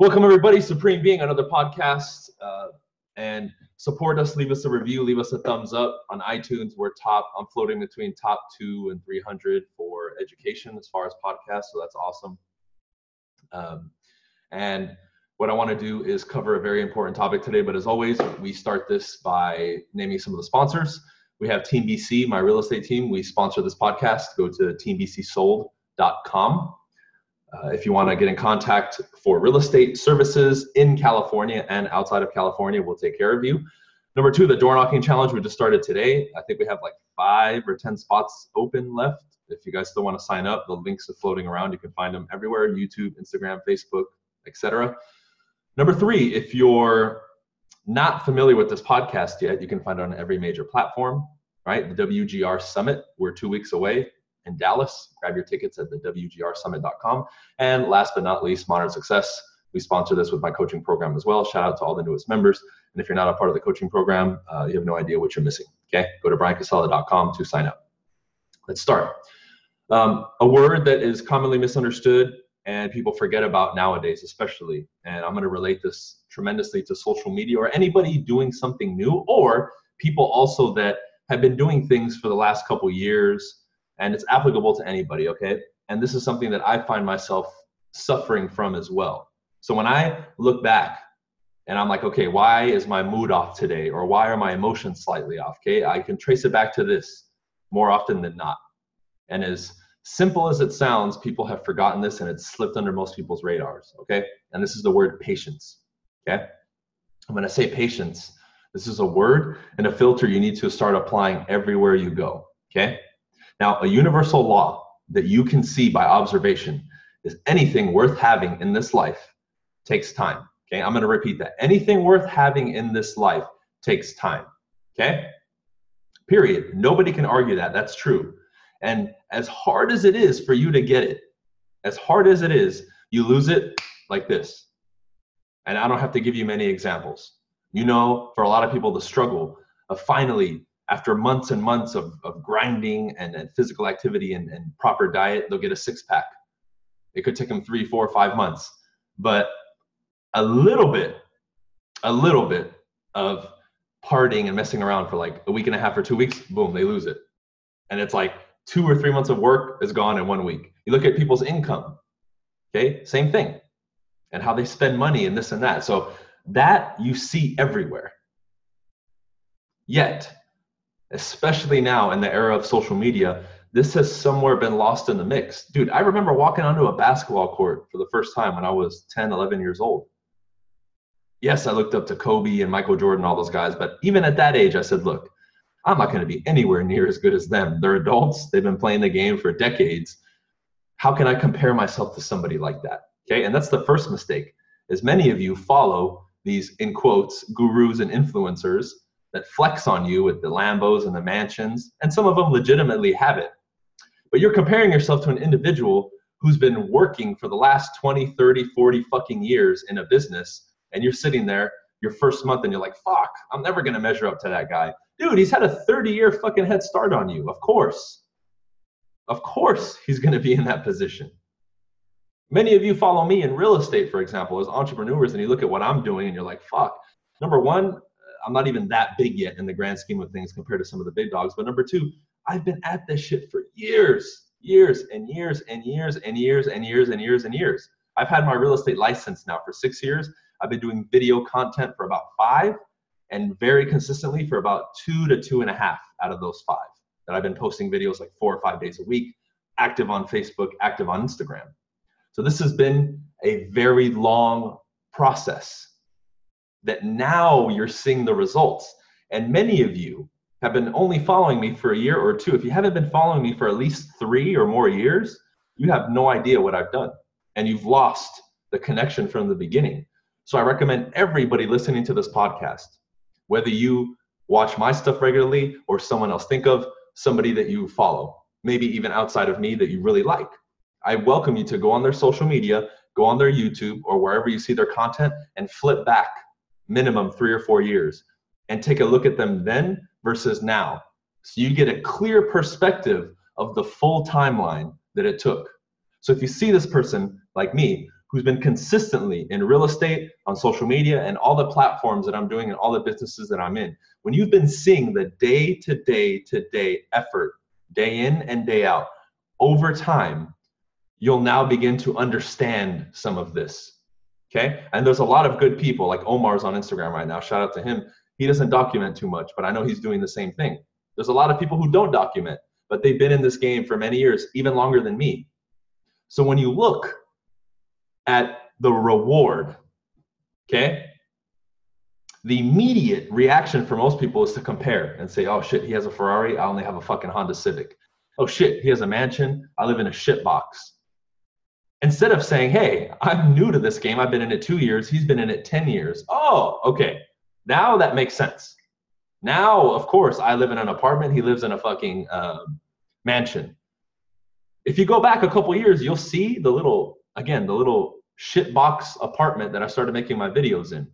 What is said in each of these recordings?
Welcome, everybody. Supreme Being, another podcast. Uh, and support us, leave us a review, leave us a thumbs up on iTunes. We're top, I'm floating between top two and 300 for education as far as podcasts. So that's awesome. Um, and what I want to do is cover a very important topic today. But as always, we start this by naming some of the sponsors. We have Team BC, my real estate team. We sponsor this podcast. Go to teambcsold.com. Uh, if you want to get in contact for real estate services in California and outside of California, we'll take care of you. Number two, the door knocking challenge we just started today. I think we have like five or 10 spots open left. If you guys still want to sign up, the links are floating around. You can find them everywhere YouTube, Instagram, Facebook, etc. Number three, if you're not familiar with this podcast yet, you can find it on every major platform, right? The WGR Summit, we're two weeks away in Dallas. Grab your tickets at the WGRsummit.com. And last but not least, Modern Success. We sponsor this with my coaching program as well. Shout out to all the newest members. And if you're not a part of the coaching program, uh, you have no idea what you're missing. Okay, go to bryancasella.com to sign up. Let's start. Um, a word that is commonly misunderstood and people forget about nowadays, especially, and I'm going to relate this tremendously to social media or anybody doing something new, or people also that have been doing things for the last couple years and it's applicable to anybody, okay? And this is something that I find myself suffering from as well. So when I look back and I'm like, okay, why is my mood off today? Or why are my emotions slightly off? Okay, I can trace it back to this more often than not. And as simple as it sounds, people have forgotten this and it's slipped under most people's radars, okay? And this is the word patience, okay? I'm gonna say patience. This is a word and a filter you need to start applying everywhere you go, okay? Now, a universal law that you can see by observation is anything worth having in this life takes time. Okay, I'm going to repeat that. Anything worth having in this life takes time. Okay, period. Nobody can argue that. That's true. And as hard as it is for you to get it, as hard as it is, you lose it like this. And I don't have to give you many examples. You know, for a lot of people, the struggle of finally after months and months of, of grinding and, and physical activity and, and proper diet, they'll get a six pack. It could take them three, four, five months. But a little bit, a little bit of partying and messing around for like a week and a half or two weeks, boom, they lose it. And it's like two or three months of work is gone in one week. You look at people's income, okay, same thing, and how they spend money and this and that. So that you see everywhere. Yet, especially now in the era of social media, this has somewhere been lost in the mix. Dude, I remember walking onto a basketball court for the first time when I was 10, 11 years old. Yes, I looked up to Kobe and Michael Jordan, all those guys, but even at that age, I said, look, I'm not going to be anywhere near as good as them. They're adults, they've been playing the game for decades. How can I compare myself to somebody like that? Okay, and that's the first mistake. As many of you follow these, in quotes, gurus and influencers that flex on you with the Lambos and the mansions, and some of them legitimately have it. But you're comparing yourself to an individual who's been working for the last 20, 30, 40 fucking years in a business, and you're sitting there your first month and you're like, fuck, I'm never gonna measure up to that guy. Dude, he's had a 30 year fucking head start on you, of course. Of course, he's gonna be in that position. Many of you follow me in real estate, for example, as entrepreneurs, and you look at what I'm doing and you're like, fuck. Number one, I'm not even that big yet in the grand scheme of things compared to some of the big dogs. But number two, I've been at this shit for years, years and years and years and years and years and years and years. I've had my real estate license now for six years. I've been doing video content for about five and very consistently for about two to two and a half out of those five that I've been posting videos like four or five days a week, active on Facebook, active on Instagram. So this has been a very long process that now you're seeing the results. And many of you have been only following me for a year or two. If you haven't been following me for at least three or more years, you have no idea what I've done. And you've lost the connection from the beginning. So I recommend everybody listening to this podcast, whether you watch my stuff regularly or someone else, think of somebody that you follow, maybe even outside of me that you really like. I welcome you to go on their social media, go on their YouTube or wherever you see their content and flip back minimum three or four years and take a look at them then versus now. So you get a clear perspective of the full timeline that it took. So if you see this person like me who's been consistently in real estate, on social media, and all the platforms that I'm doing and all the businesses that I'm in, when you've been seeing the day to day to day effort, day in and day out, over time, you'll now begin to understand some of this. Okay. And there's a lot of good people, like Omar's on Instagram right now. Shout out to him. He doesn't document too much, but I know he's doing the same thing. There's a lot of people who don't document, but they've been in this game for many years, even longer than me. So when you look at the reward, okay, the immediate reaction for most people is to compare and say, oh shit, he has a Ferrari, I only have a fucking Honda Civic. Oh shit, he has a mansion, I live in a shit box. Instead of saying, hey, I'm new to this game, I've been in it two years, he's been in it 10 years. Oh, okay, now that makes sense. Now, of course, I live in an apartment, he lives in a fucking um, mansion. If you go back a couple years, you'll see the little, again, the little shit box apartment that I started making my videos in.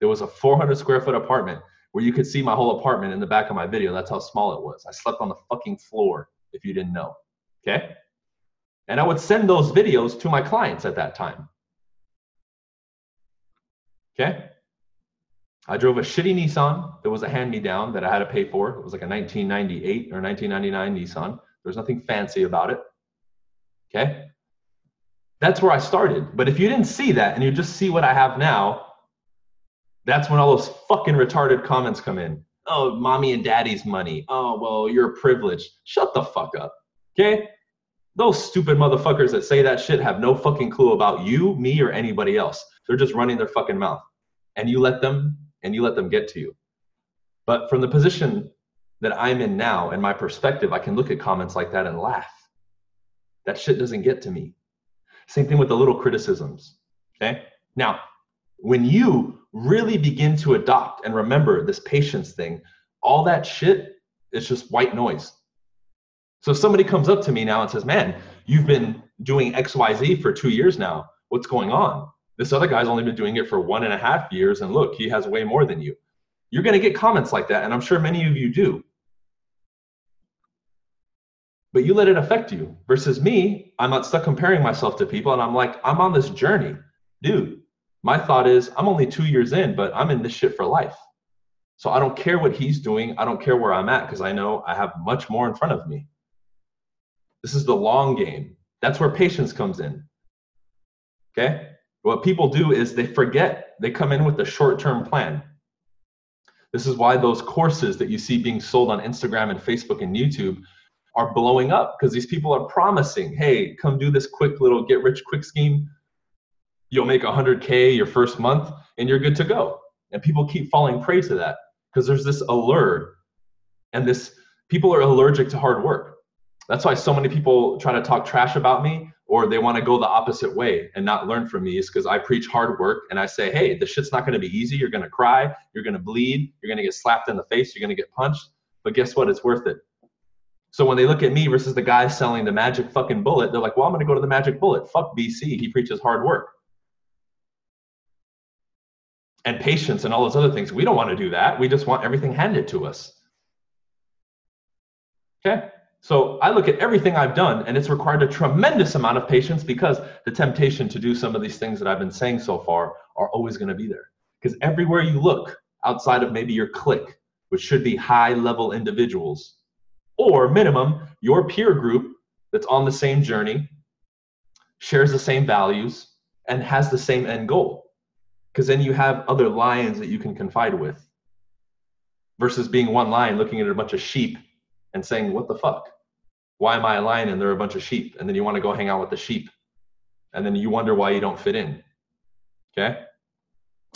There was a 400 square foot apartment where you could see my whole apartment in the back of my video. That's how small it was. I slept on the fucking floor, if you didn't know. Okay? And I would send those videos to my clients at that time. Okay? I drove a shitty Nissan. There was a hand me down that I had to pay for. It was like a 1998 or 1999 Nissan. There's nothing fancy about it. Okay? That's where I started. But if you didn't see that and you just see what I have now, that's when all those fucking retarded comments come in. Oh, mommy and daddy's money. Oh, well, you're privileged. Shut the fuck up. Okay? Those stupid motherfuckers that say that shit have no fucking clue about you, me, or anybody else. They're just running their fucking mouth. And you let them and you let them get to you. But from the position that I'm in now and my perspective, I can look at comments like that and laugh. That shit doesn't get to me. Same thing with the little criticisms. Okay? Now, when you really begin to adopt and remember this patience thing, all that shit is just white noise. So if somebody comes up to me now and says, Man, you've been doing XYZ for two years now. What's going on? This other guy's only been doing it for one and a half years, and look, he has way more than you. You're going to get comments like that, and I'm sure many of you do. But you let it affect you. Versus me, I'm not stuck comparing myself to people, and I'm like, I'm on this journey. Dude, my thought is, I'm only two years in, but I'm in this shit for life. So I don't care what he's doing. I don't care where I'm at because I know I have much more in front of me. This is the long game. That's where patience comes in. Okay? What people do is they forget, they come in with a short term plan. This is why those courses that you see being sold on Instagram and Facebook and YouTube are blowing up because these people are promising, hey, come do this quick little get rich quick scheme. You'll make 100K your first month and you're good to go. And people keep falling prey to that because there's this allure and this people are allergic to hard work. That's why so many people try to talk trash about me or they want to go the opposite way and not learn from me is because I preach hard work and I say, hey, the shit's not going to be easy. You're going to cry. You're going to bleed. You're going to get slapped in the face. You're going to get punched. But guess what? It's worth it. So when they look at me versus the guy selling the magic fucking bullet, they're like, well, I'm going to go to the magic bullet. Fuck BC. He preaches hard work and patience and all those other things. We don't want to do that. We just want everything handed to us. Okay? So I look at everything I've done, and it's required a tremendous amount of patience because the temptation to do some of these things that I've been saying so far are always going to be there. Because everywhere you look outside of maybe your clique, which should be high level individuals, or minimum your peer group that's on the same journey, shares the same values, and has the same end goal. Because then you have other lions that you can confide with versus being one lion looking at a bunch of sheep and saying, What the fuck? Why am I a lion and there are a bunch of sheep? And then you want to go hang out with the sheep. And then you wonder why you don't fit in. Okay?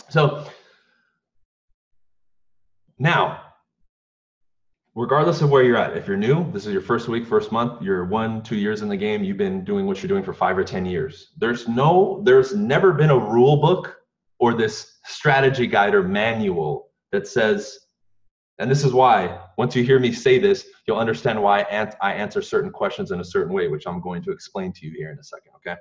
So now, regardless of where you're at, if you're new, this is your first week, first month, you're one, two years in the game, you've been doing what you're doing for five or 10 years. There's no, there's never been a rule book or this strategy guide or manual that says and this is why, once you hear me say this, you'll understand why I answer certain questions in a certain way, which I'm going to explain to you here in a second, okay?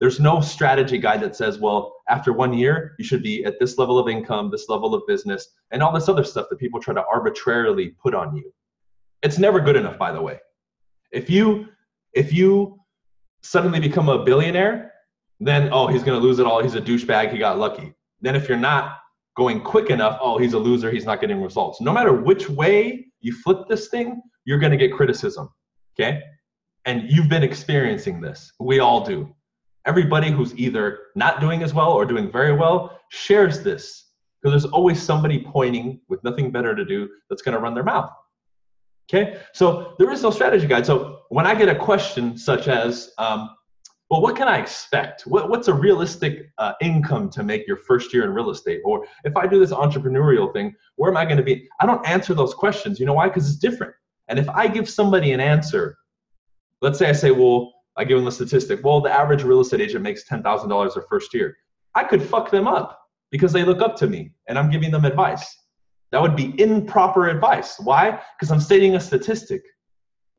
There's no strategy guide that says, well, after one year, you should be at this level of income, this level of business, and all this other stuff that people try to arbitrarily put on you. It's never good enough, by the way. If you if you suddenly become a billionaire then oh he's to lose it all. He's a douchebag. He got lucky. Then if you're not going quick enough, oh he's a loser. He's not getting results. No matter which way you flip this thing, you're going to get criticism. Okay, and you've been experiencing this. We all do. Everybody who's either not doing as well or doing very well shares this because there's always somebody pointing with nothing better to do that's going to run their mouth. Okay, so there is no strategy guide. So when I get a question such as, um, well, what can I expect? What, what's a realistic uh, income to make your first year in real estate? Or if I do this entrepreneurial thing, where am I going to be? I don't answer those questions. You know why? Because it's different. And if I give somebody an answer, let's say I say, well, I give them the statistic, well, the average real estate agent makes $10,000 their first year. I could fuck them up because they look up to me and I'm giving them advice. That would be improper advice. Why? Because I'm stating a statistic.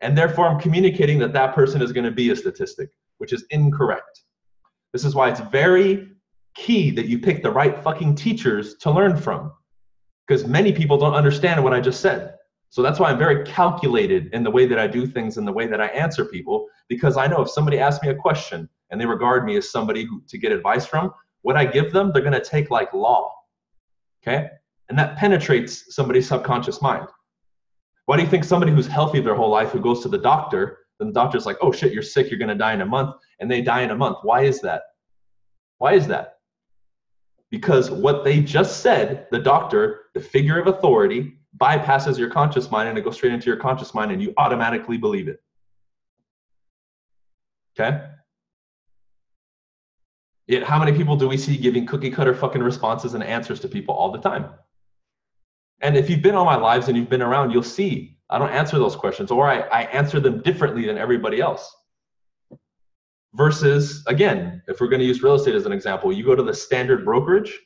And therefore, I'm communicating that that person is going to be a statistic, which is incorrect. This is why it's very key that you pick the right fucking teachers to learn from. Because many people don't understand what I just said. So that's why I'm very calculated in the way that I do things and the way that I answer people. Because I know if somebody asks me a question and they regard me as somebody who, to get advice from, what I give them, they're going to take like law. Okay? And that penetrates somebody's subconscious mind. Why do you think somebody who's healthy their whole life who goes to the doctor, then the doctor's like, oh shit, you're sick, you're to die in a month, and they die in a month? Why is that? Why is that? Because what they just said, the doctor, the figure of authority, bypasses your conscious mind and it goes straight into your conscious mind and you automatically believe it. Okay? Yet, how many people do we see giving cookie cutter fucking responses and answers to people all the time? And if you've been on my lives and you've been around, you'll see I don't answer those questions or I, I answer them differently than everybody else. Versus, again, if we're going to use real estate as an example, you go to the standard brokerage,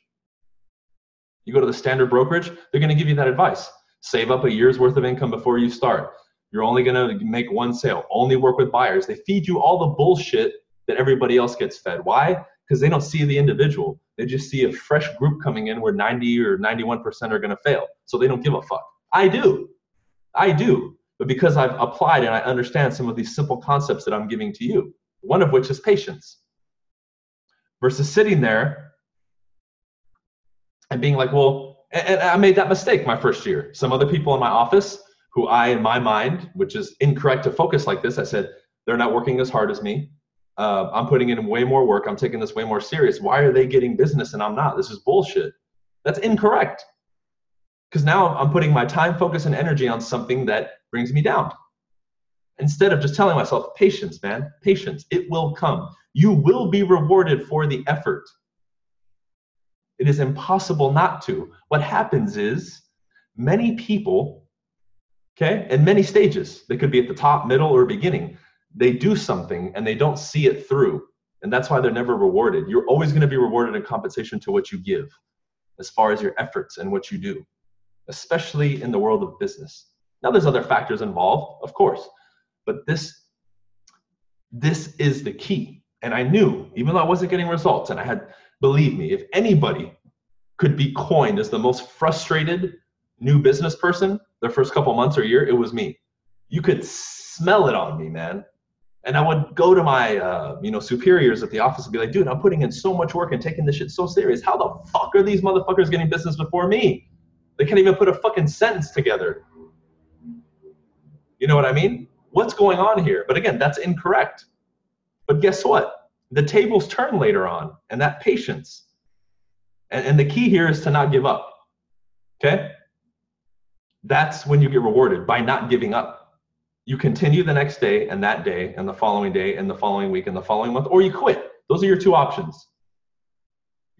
you go to the standard brokerage, they're going to give you that advice. Save up a year's worth of income before you start. You're only going to make one sale, only work with buyers. They feed you all the bullshit that everybody else gets fed. Why? because they don't see the individual. They just see a fresh group coming in where 90 or 91% are going to fail. So they don't give a fuck. I do. I do. But because I've applied and I understand some of these simple concepts that I'm giving to you, one of which is patience, versus sitting there and being like, well, and I made that mistake my first year. Some other people in my office who I, in my mind, which is incorrect to focus like this, I said, they're not working as hard as me uh, I'm putting in way more work. I'm taking this way more serious. Why are they getting business and I'm not? This is bullshit. That's incorrect. Because now I'm putting my time, focus, and energy on something that brings me down. Instead of just telling myself, patience, man, patience, it will come. You will be rewarded for the effort. It is impossible not to. What happens is many people, okay, in many stages, they could be at the top, middle, or beginning, they do something and they don't see it through. And that's why they're never rewarded. You're always going to be rewarded in compensation to what you give, as far as your efforts and what you do, especially in the world of business. Now, there's other factors involved, of course, but this this is the key. And I knew, even though I wasn't getting results, and I had, believe me, if anybody could be coined as the most frustrated new business person their first couple months or year, it was me. You could smell it on me, man and I would go to my uh, you know superiors at the office and be like, dude, I'm putting in so much work and taking this shit so serious. How the fuck are these motherfuckers getting business before me? They can't even put a fucking sentence together. You know what I mean? What's going on here? But again, that's incorrect. But guess what? The tables turn later on, and that patience. And, and the key here is to not give up. Okay? That's when you get rewarded by not giving up you continue the next day and that day and the following day and the following week and the following month, or you quit. Those are your two options.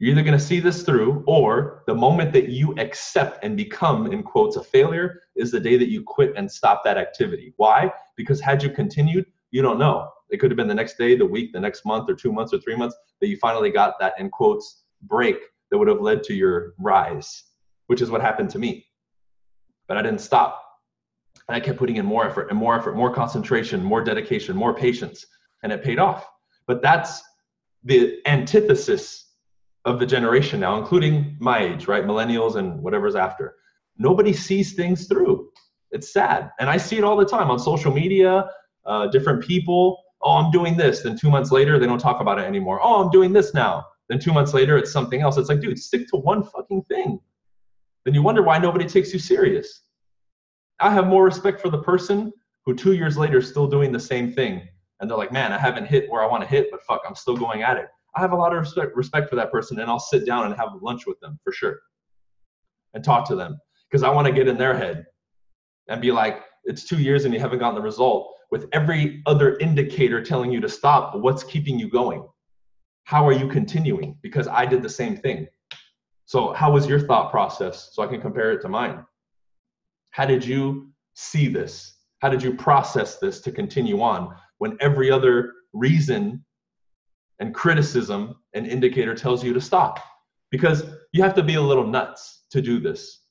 You're either going to see this through, or the moment that you accept and become, in quotes, a failure is the day that you quit and stop that activity. Why? Because had you continued, you don't know. It could have been the next day, the week, the next month, or two months, or three months that you finally got that, in quotes, break that would have led to your rise, which is what happened to me. But I didn't stop. And I kept putting in more effort and more effort, more concentration, more dedication, more patience, and it paid off. But that's the antithesis of the generation now, including my age, right? Millennials and whatever's after. Nobody sees things through. It's sad. And I see it all the time on social media, uh, different people. Oh, I'm doing this. Then two months later, they don't talk about it anymore. Oh, I'm doing this now. Then two months later, it's something else. It's like, dude, stick to one fucking thing. Then you wonder why nobody takes you serious. I have more respect for the person who two years later is still doing the same thing. And they're like, man, I haven't hit where I want to hit, but fuck, I'm still going at it. I have a lot of respect, respect for that person, and I'll sit down and have lunch with them for sure and talk to them because I want to get in their head and be like, it's two years and you haven't gotten the result with every other indicator telling you to stop. What's keeping you going? How are you continuing? Because I did the same thing. So, how was your thought process so I can compare it to mine? How did you see this? How did you process this to continue on when every other reason and criticism and indicator tells you to stop? Because you have to be a little nuts to do this.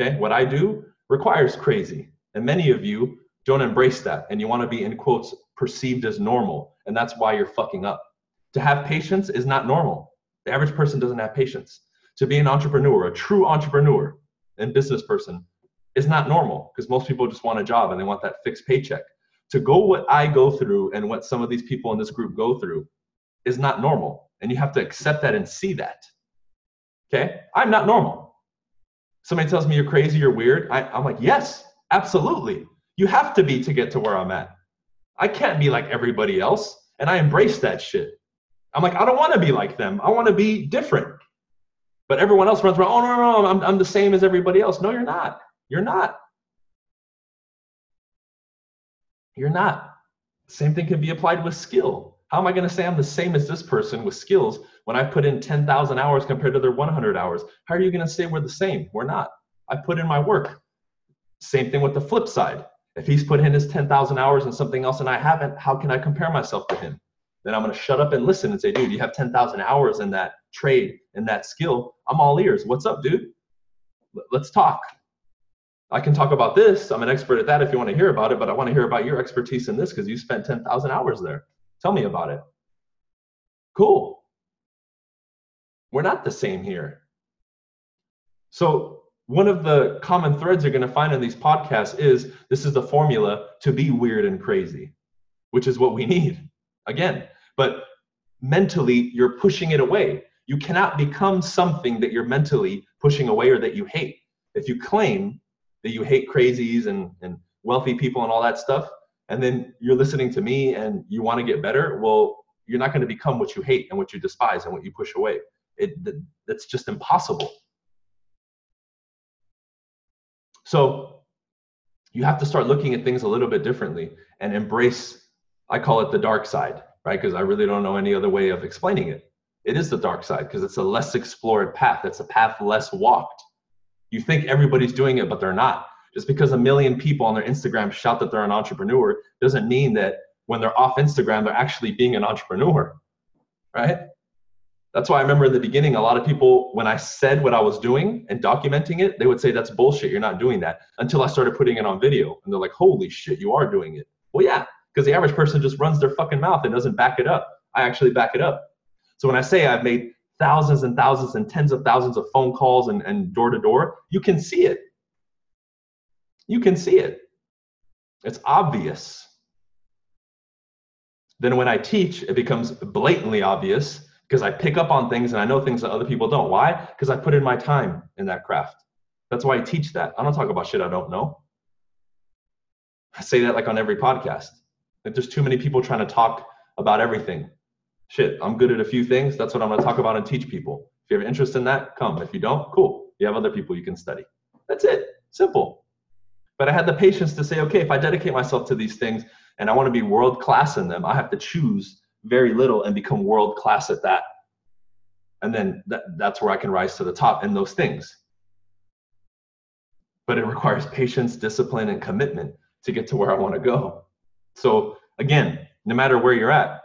Okay, what I do requires crazy. And many of you don't embrace that and you want to be, in quotes, perceived as normal. And that's why you're fucking up. To have patience is not normal. The average person doesn't have patience. To be an entrepreneur, a true entrepreneur and business person, is not normal because most people just want a job and they want that fixed paycheck. To go what I go through and what some of these people in this group go through is not normal. And you have to accept that and see that. Okay? I'm not normal. Somebody tells me you're crazy, you're weird. I, I'm like, yes, absolutely. You have to be to get to where I'm at. I can't be like everybody else. And I embrace that shit. I'm like, I don't want to be like them. I want to be different. But everyone else runs around, oh, no, no, no, I'm, I'm the same as everybody else. No, you're not. You're not. You're not. Same thing can be applied with skill. How am I going to say I'm the same as this person with skills when I put in 10,000 hours compared to their 100 hours? How are you going to say we're the same? We're not. I put in my work. Same thing with the flip side. If he's put in his 10,000 hours and something else and I haven't, how can I compare myself to him? Then I'm going to shut up and listen and say, dude, you have 10,000 hours in that trade and that skill. I'm all ears. What's up, dude? Let's talk. I can talk about this. I'm an expert at that if you want to hear about it, but I want to hear about your expertise in this because you spent 10,000 hours there. Tell me about it. Cool. We're not the same here. So, one of the common threads you're going to find in these podcasts is this is the formula to be weird and crazy, which is what we need. Again, but mentally, you're pushing it away. You cannot become something that you're mentally pushing away or that you hate. If you claim that you hate crazies and, and wealthy people and all that stuff, and then you're listening to me and you want to get better, well, you're not going to become what you hate and what you despise and what you push away. It, that's just impossible. So you have to start looking at things a little bit differently and embrace, I call it the dark side, right? Because I really don't know any other way of explaining it. It is the dark side because it's a less explored path. It's a path less walked. You think everybody's doing it, but they're not. Just because a million people on their Instagram shout that they're an entrepreneur doesn't mean that when they're off Instagram, they're actually being an entrepreneur, right? That's why I remember in the beginning, a lot of people, when I said what I was doing and documenting it, they would say, That's bullshit. You're not doing that. Until I started putting it on video. And they're like, Holy shit, you are doing it. Well, yeah, because the average person just runs their fucking mouth and doesn't back it up. I actually back it up. So when I say I've made thousands and thousands and tens of thousands of phone calls and, and door to door, you can see it. You can see it. It's obvious. Then when I teach, it becomes blatantly obvious because I pick up on things and I know things that other people don't. Why? Because I put in my time in that craft. That's why I teach that. I don't talk about shit I don't know. I say that like on every podcast. Like there's too many people trying to talk about everything. Shit, I'm good at a few things. That's what I'm going to talk about and teach people. If you have interest in that, come. If you don't, cool. You have other people you can study. That's it. Simple. But I had the patience to say, okay, if I dedicate myself to these things and I want to be world class in them, I have to choose very little and become world class at that. And then that, that's where I can rise to the top in those things. But it requires patience, discipline, and commitment to get to where I want to go. So, again, no matter where you're at,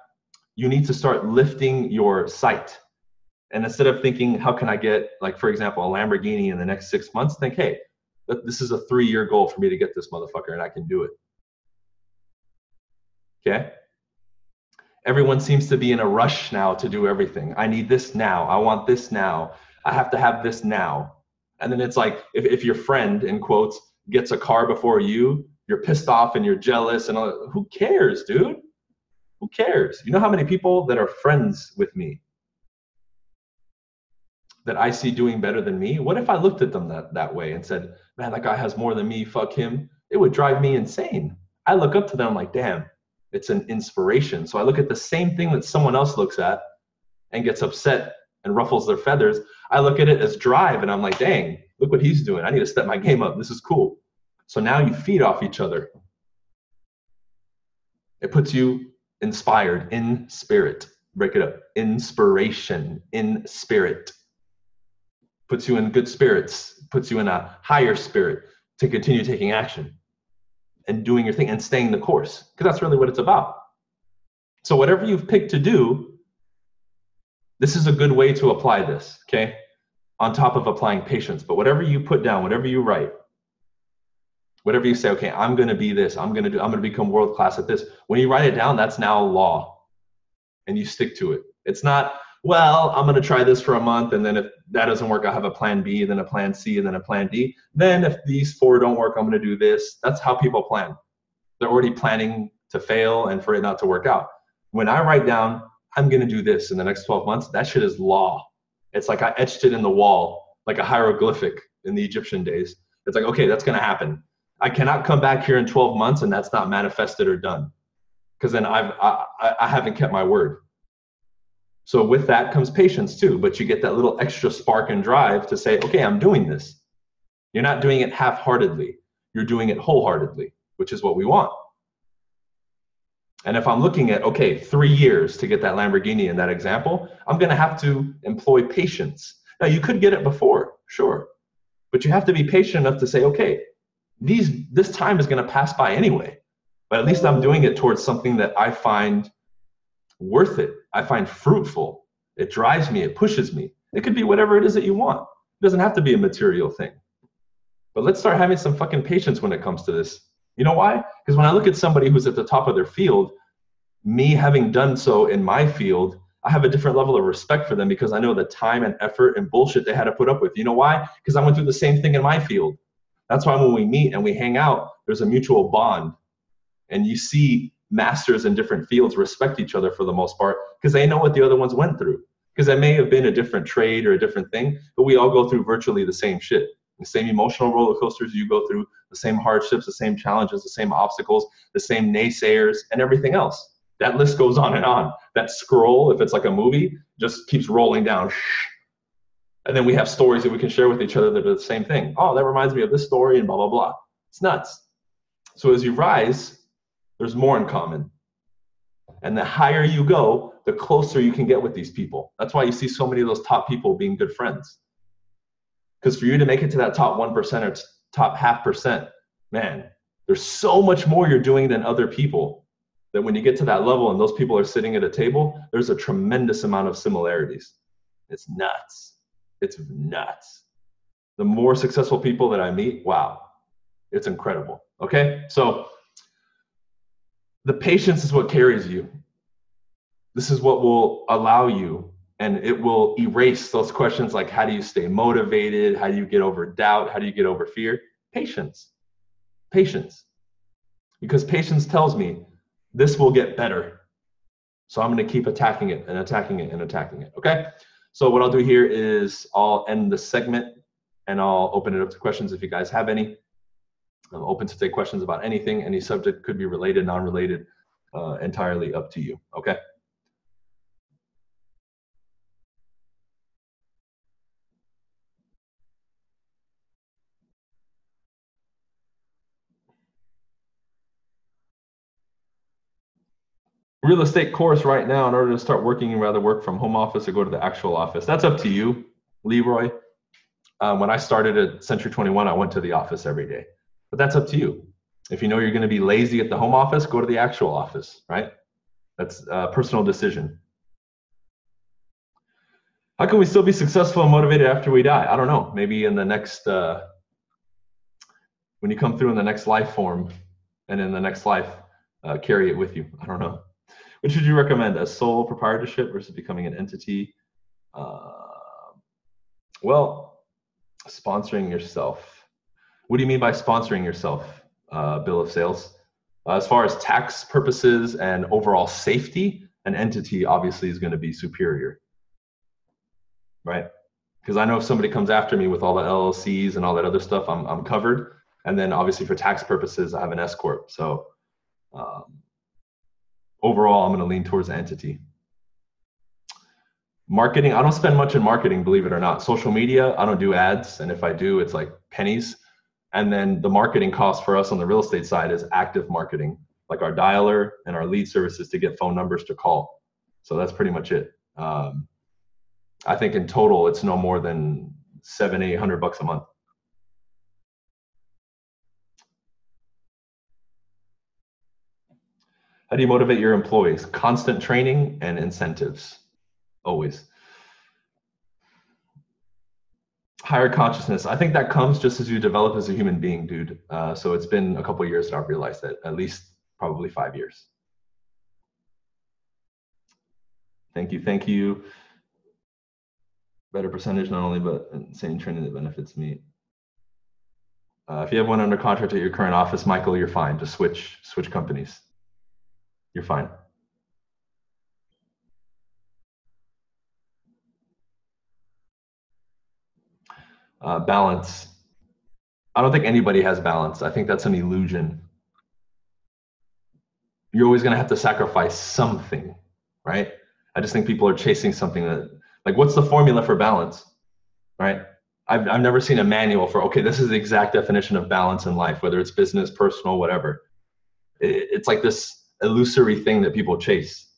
you need to start lifting your sight. And instead of thinking, how can I get, like, for example, a Lamborghini in the next six months, think, hey, this is a three year goal for me to get this motherfucker and I can do it. Okay? Everyone seems to be in a rush now to do everything. I need this now. I want this now. I have to have this now. And then it's like if, if your friend, in quotes, gets a car before you, you're pissed off and you're jealous and all, who cares, dude? Who cares? You know how many people that are friends with me that I see doing better than me? What if I looked at them that, that way and said, man, that guy has more than me, fuck him? It would drive me insane. I look up to them like, damn, it's an inspiration. So I look at the same thing that someone else looks at and gets upset and ruffles their feathers. I look at it as drive and I'm like, dang, look what he's doing. I need to step my game up. This is cool. So now you feed off each other. It puts you inspired in spirit. Break it up. Inspiration in spirit. Puts you in good spirits, puts you in a higher spirit to continue taking action and doing your thing and staying the course because that's really what it's about. So, whatever you've picked to do, this is a good way to apply this, okay? On top of applying patience. But whatever you put down, whatever you write, whatever you say, okay, I'm to be this, I'm to do, I'm to become world class at this. When you write it down, that's now law and you stick to it. It's not, well, I'm going to try this for a month. And then if that doesn't work, I'll have a plan B, then a plan C, and then a plan D. Then if these four don't work, I'm going to do this. That's how people plan. They're already planning to fail and for it not to work out. When I write down, I'm going to do this in the next 12 months, that shit is law. It's like I etched it in the wall, like a hieroglyphic in the Egyptian days. It's like, okay, that's going to happen. I cannot come back here in 12 months and that's not manifested or done because then I've, I, I haven't kept my word. So with that comes patience too, but you get that little extra spark and drive to say, okay, I'm doing this. You're not doing it half-heartedly. You're doing it wholeheartedly, which is what we want. And if I'm looking at, okay, three years to get that Lamborghini in that example, I'm going to have to employ patience. Now, you could get it before, sure. But you have to be patient enough to say, okay, these this time is going to pass by anyway but at least i'm doing it towards something that i find worth it i find fruitful it drives me it pushes me it could be whatever it is that you want it doesn't have to be a material thing but let's start having some fucking patience when it comes to this you know why because when i look at somebody who's at the top of their field me having done so in my field I have a different level of respect for them because I know the time and effort and bullshit they had to put up with. You know why? Because I went through the same thing in my field. That's why when we meet and we hang out, there's a mutual bond. And you see masters in different fields respect each other for the most part because they know what the other ones went through. Because it may have been a different trade or a different thing, but we all go through virtually the same shit. The same emotional roller coasters you go through, the same hardships, the same challenges, the same obstacles, the same naysayers, and everything else. That list goes on and on. That scroll, if it's like a movie, just keeps rolling down and then we have stories that we can share with each other that are the same thing. Oh, that reminds me of this story and blah, blah, blah. It's nuts. So as you rise, there's more in common. And the higher you go, the closer you can get with these people. That's why you see so many of those top people being good friends. Because for you to make it to that top 1% or top half percent, man, there's so much more you're doing than other people that when you get to that level and those people are sitting at a table, there's a tremendous amount of similarities. It's nuts. It's nuts. The more successful people that I meet, wow, it's incredible. Okay, so the patience is what carries you. This is what will allow you, and it will erase those questions like how do you stay motivated? How do you get over doubt? How do you get over fear? Patience. Patience. Because patience tells me this will get better. So I'm going to keep attacking it and attacking it and attacking it. Okay. So what I'll do here is I'll end the segment and I'll open it up to questions if you guys have any. I'm open to take questions about anything. Any subject could be related, non-related, uh, entirely up to you. Okay. real estate course right now in order to start working you rather work from home office or go to the actual office that's up to you leroy um, when i started at century 21 i went to the office every day but that's up to you. If you know you're going to be lazy at the home office go to the actual office right? That's a personal decision. How can we still be successful and motivated after we die? I don't know. Maybe in the next uh, when you come through in the next life form and in the next life uh, carry it with you. I don't know. Which would you recommend, a sole proprietorship versus becoming an entity? Uh, well, sponsoring yourself. What do you mean by sponsoring yourself? Uh, bill of sales. Uh, as far as tax purposes and overall safety, an entity obviously is going to be superior, right? Because I know if somebody comes after me with all the LLCs and all that other stuff, I'm, I'm covered. And then obviously for tax purposes, I have an S corp. So um, overall, I'm going to lean towards entity. Marketing, I don't spend much in marketing, believe it or not. Social media, I don't do ads. And if I do, it's like pennies. And then the marketing cost for us on the real estate side is active marketing, like our dialer and our lead services to get phone numbers to call. So that's pretty much it. Um, I think in total, it's no more than seven, eight hundred bucks a month. How do you motivate your employees? Constant training and incentives, always. Higher consciousness. I think that comes just as you develop as a human being, dude. Uh, so it's been a couple years that I've realized that, at least probably five years. Thank you, thank you. Better percentage, not only, but insane training that benefits me. Uh, if you have one under contract at your current office, Michael, you're fine. Just switch switch companies you're fine. Uh, balance. I don't think anybody has balance. I think that's an illusion. You're always going to have to sacrifice something, right? I just think people are chasing something that, like, what's the formula for balance, right? I've, I've never seen a manual for, okay, this is the exact definition of balance in life, whether it's business, personal, whatever. It, it's like this illusory thing that people chase.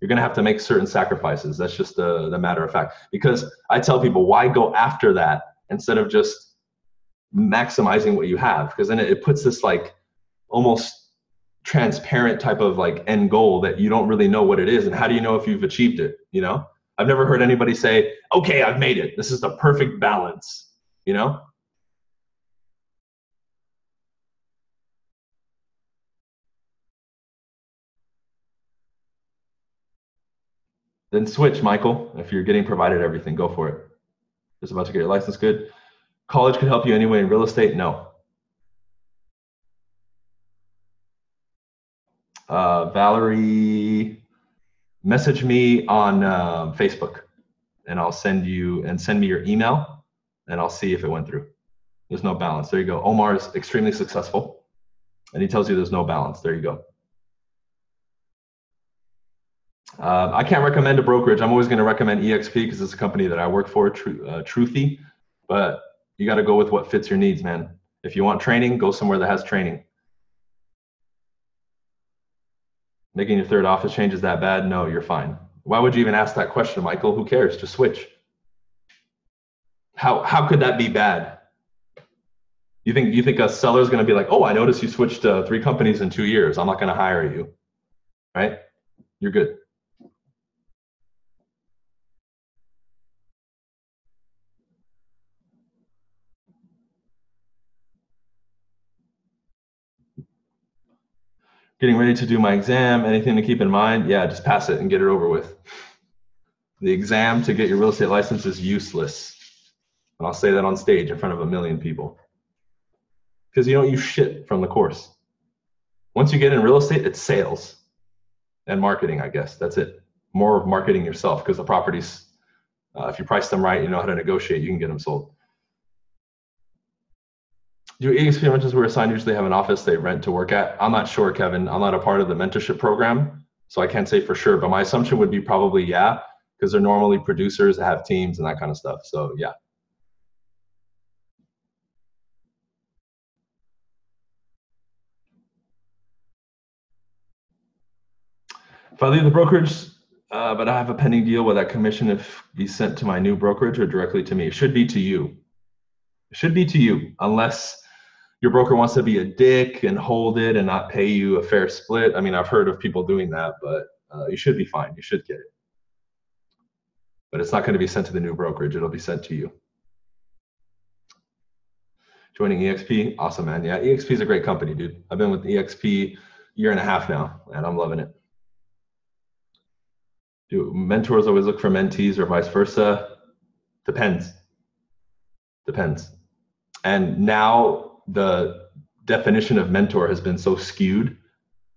You're going to have to make certain sacrifices. That's just the, the matter of fact. Because I tell people, why go after that instead of just maximizing what you have? Because then it, it puts this like almost transparent type of like end goal that you don't really know what it is. And how do you know if you've achieved it? You know, I've never heard anybody say, okay, I've made it. This is the perfect balance. You know, Then switch, Michael. If you're getting provided everything, go for it. Just about to get your license good. College could help you anyway in real estate? No. Uh, Valerie, message me on uh, Facebook and I'll send you and send me your email and I'll see if it went through. There's no balance. There you go. Omar is extremely successful and he tells you there's no balance. There you go. Uh, I can't recommend a brokerage. I'm always going to recommend EXP because it's a company that I work for, Tru- uh, Truthy. But you got to go with what fits your needs, man. If you want training, go somewhere that has training. Making your third office change is that bad? No, you're fine. Why would you even ask that question, Michael? Who cares? Just switch. How how could that be bad? You think you think a seller is going to be like, oh, I noticed you switched uh, three companies in two years. I'm not going to hire you, right? You're good. Getting ready to do my exam, anything to keep in mind? Yeah, just pass it and get it over with. The exam to get your real estate license is useless. And I'll say that on stage in front of a million people. Because you don't use shit from the course. Once you get in real estate, it's sales and marketing, I guess. That's it. More of marketing yourself because the properties, uh, if you price them right, you know how to negotiate, you can get them sold. Do EXP renters who are assigned usually have an office they rent to work at? I'm not sure, Kevin. I'm not a part of the mentorship program, so I can't say for sure. But my assumption would be probably yeah, because they're normally producers that have teams and that kind of stuff. So yeah. If I leave the brokerage, uh, but I have a pending deal, will that commission if be sent to my new brokerage or directly to me? It should be to you. It should be to you, unless your broker wants to be a dick and hold it and not pay you a fair split. I mean, I've heard of people doing that, but uh, you should be fine. You should get it. But it's not going to be sent to the new brokerage. It'll be sent to you. Joining EXP, awesome, man. Yeah, EXP is a great company, dude. I've been with EXP year and a half now, and I'm loving it. Do mentors always look for mentees or vice versa? Depends. Depends. And now the definition of mentor has been so skewed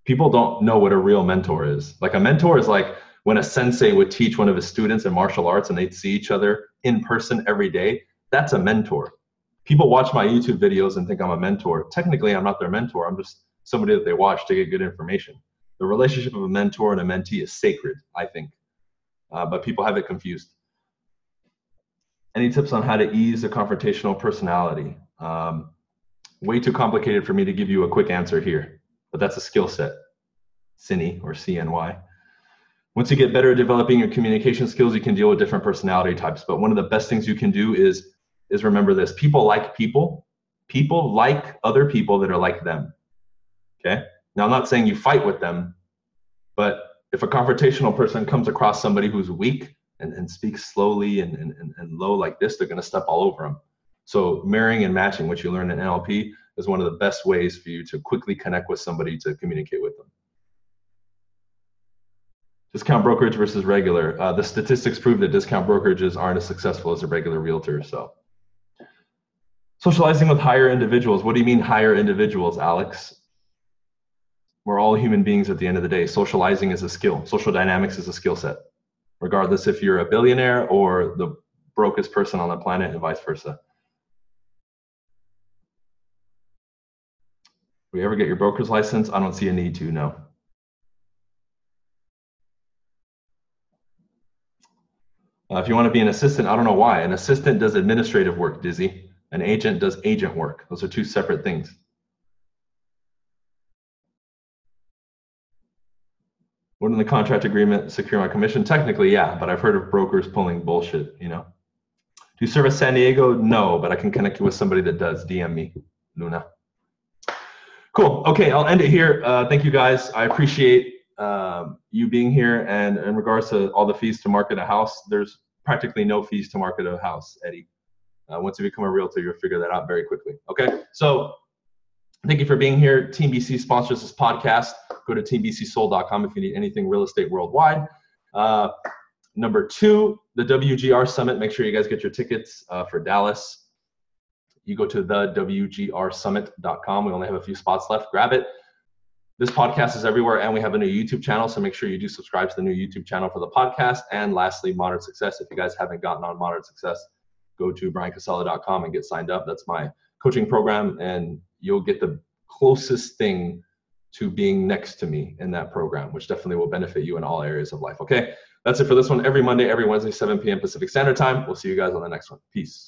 people don't know what a real mentor is. Like a mentor is like when a sensei would teach one of his students in martial arts and they'd see each other in person every day. That's a mentor. People watch my YouTube videos and think I'm a mentor. Technically, I'm not their mentor. I'm just somebody that they watch to get good information. The relationship of a mentor and a mentee is sacred, I think, uh, but people have it confused. Any tips on how to ease a confrontational personality? Um, way too complicated for me to give you a quick answer here, but that's a skill set. CINY or CNY. Once you get better at developing your communication skills, you can deal with different personality types. But one of the best things you can do is is remember this: people like people. People like other people that are like them. Okay. Now I'm not saying you fight with them, but if a confrontational person comes across somebody who's weak and, and speaks slowly and, and, and low like this, they're going to step all over them. So marrying and matching, what you learn in NLP, is one of the best ways for you to quickly connect with somebody to communicate with them. Discount brokerage versus regular. Uh, the statistics prove that discount brokerages aren't as successful as a regular realtor. So, socializing with higher individuals. What do you mean higher individuals, Alex? We're all human beings at the end of the day. Socializing is a skill. Social dynamics is a skill set, regardless if you're a billionaire or the brokest person on the planet, and vice versa. You ever get your broker's license? I don't see a need to, no. Uh, if you want to be an assistant, I don't know why. An assistant does administrative work, Dizzy. An agent does agent work. Those are two separate things. Wouldn't the contract agreement secure my commission? Technically, yeah, but I've heard of brokers pulling bullshit, you know. Do you service San Diego? No, but I can connect you with somebody that does. DM me, Luna. Cool. Okay, I'll end it here. Uh, thank you guys. I appreciate um, you being here. And in regards to all the fees to market a house, there's practically no fees to market a house, Eddie. Uh, once you become a realtor, you'll figure that out very quickly. Okay, so thank you for being here. Team BC sponsors this podcast. Go to teambcsold.com if you need anything real estate worldwide. Uh, number two, the WGR Summit. Make sure you guys get your tickets uh, for Dallas you go to the WGRsummit.com. We only have a few spots left. Grab it. This podcast is everywhere, and we have a new YouTube channel. So make sure you do subscribe to the new YouTube channel for the podcast. And lastly, Modern Success. If you guys haven't gotten on Modern Success, go to bryancasella.com and get signed up. That's my coaching program, and you'll get the closest thing to being next to me in that program, which definitely will benefit you in all areas of life. Okay, that's it for this one. Every Monday, every Wednesday, 7 p.m. Pacific Standard Time. We'll see you guys on the next one. Peace.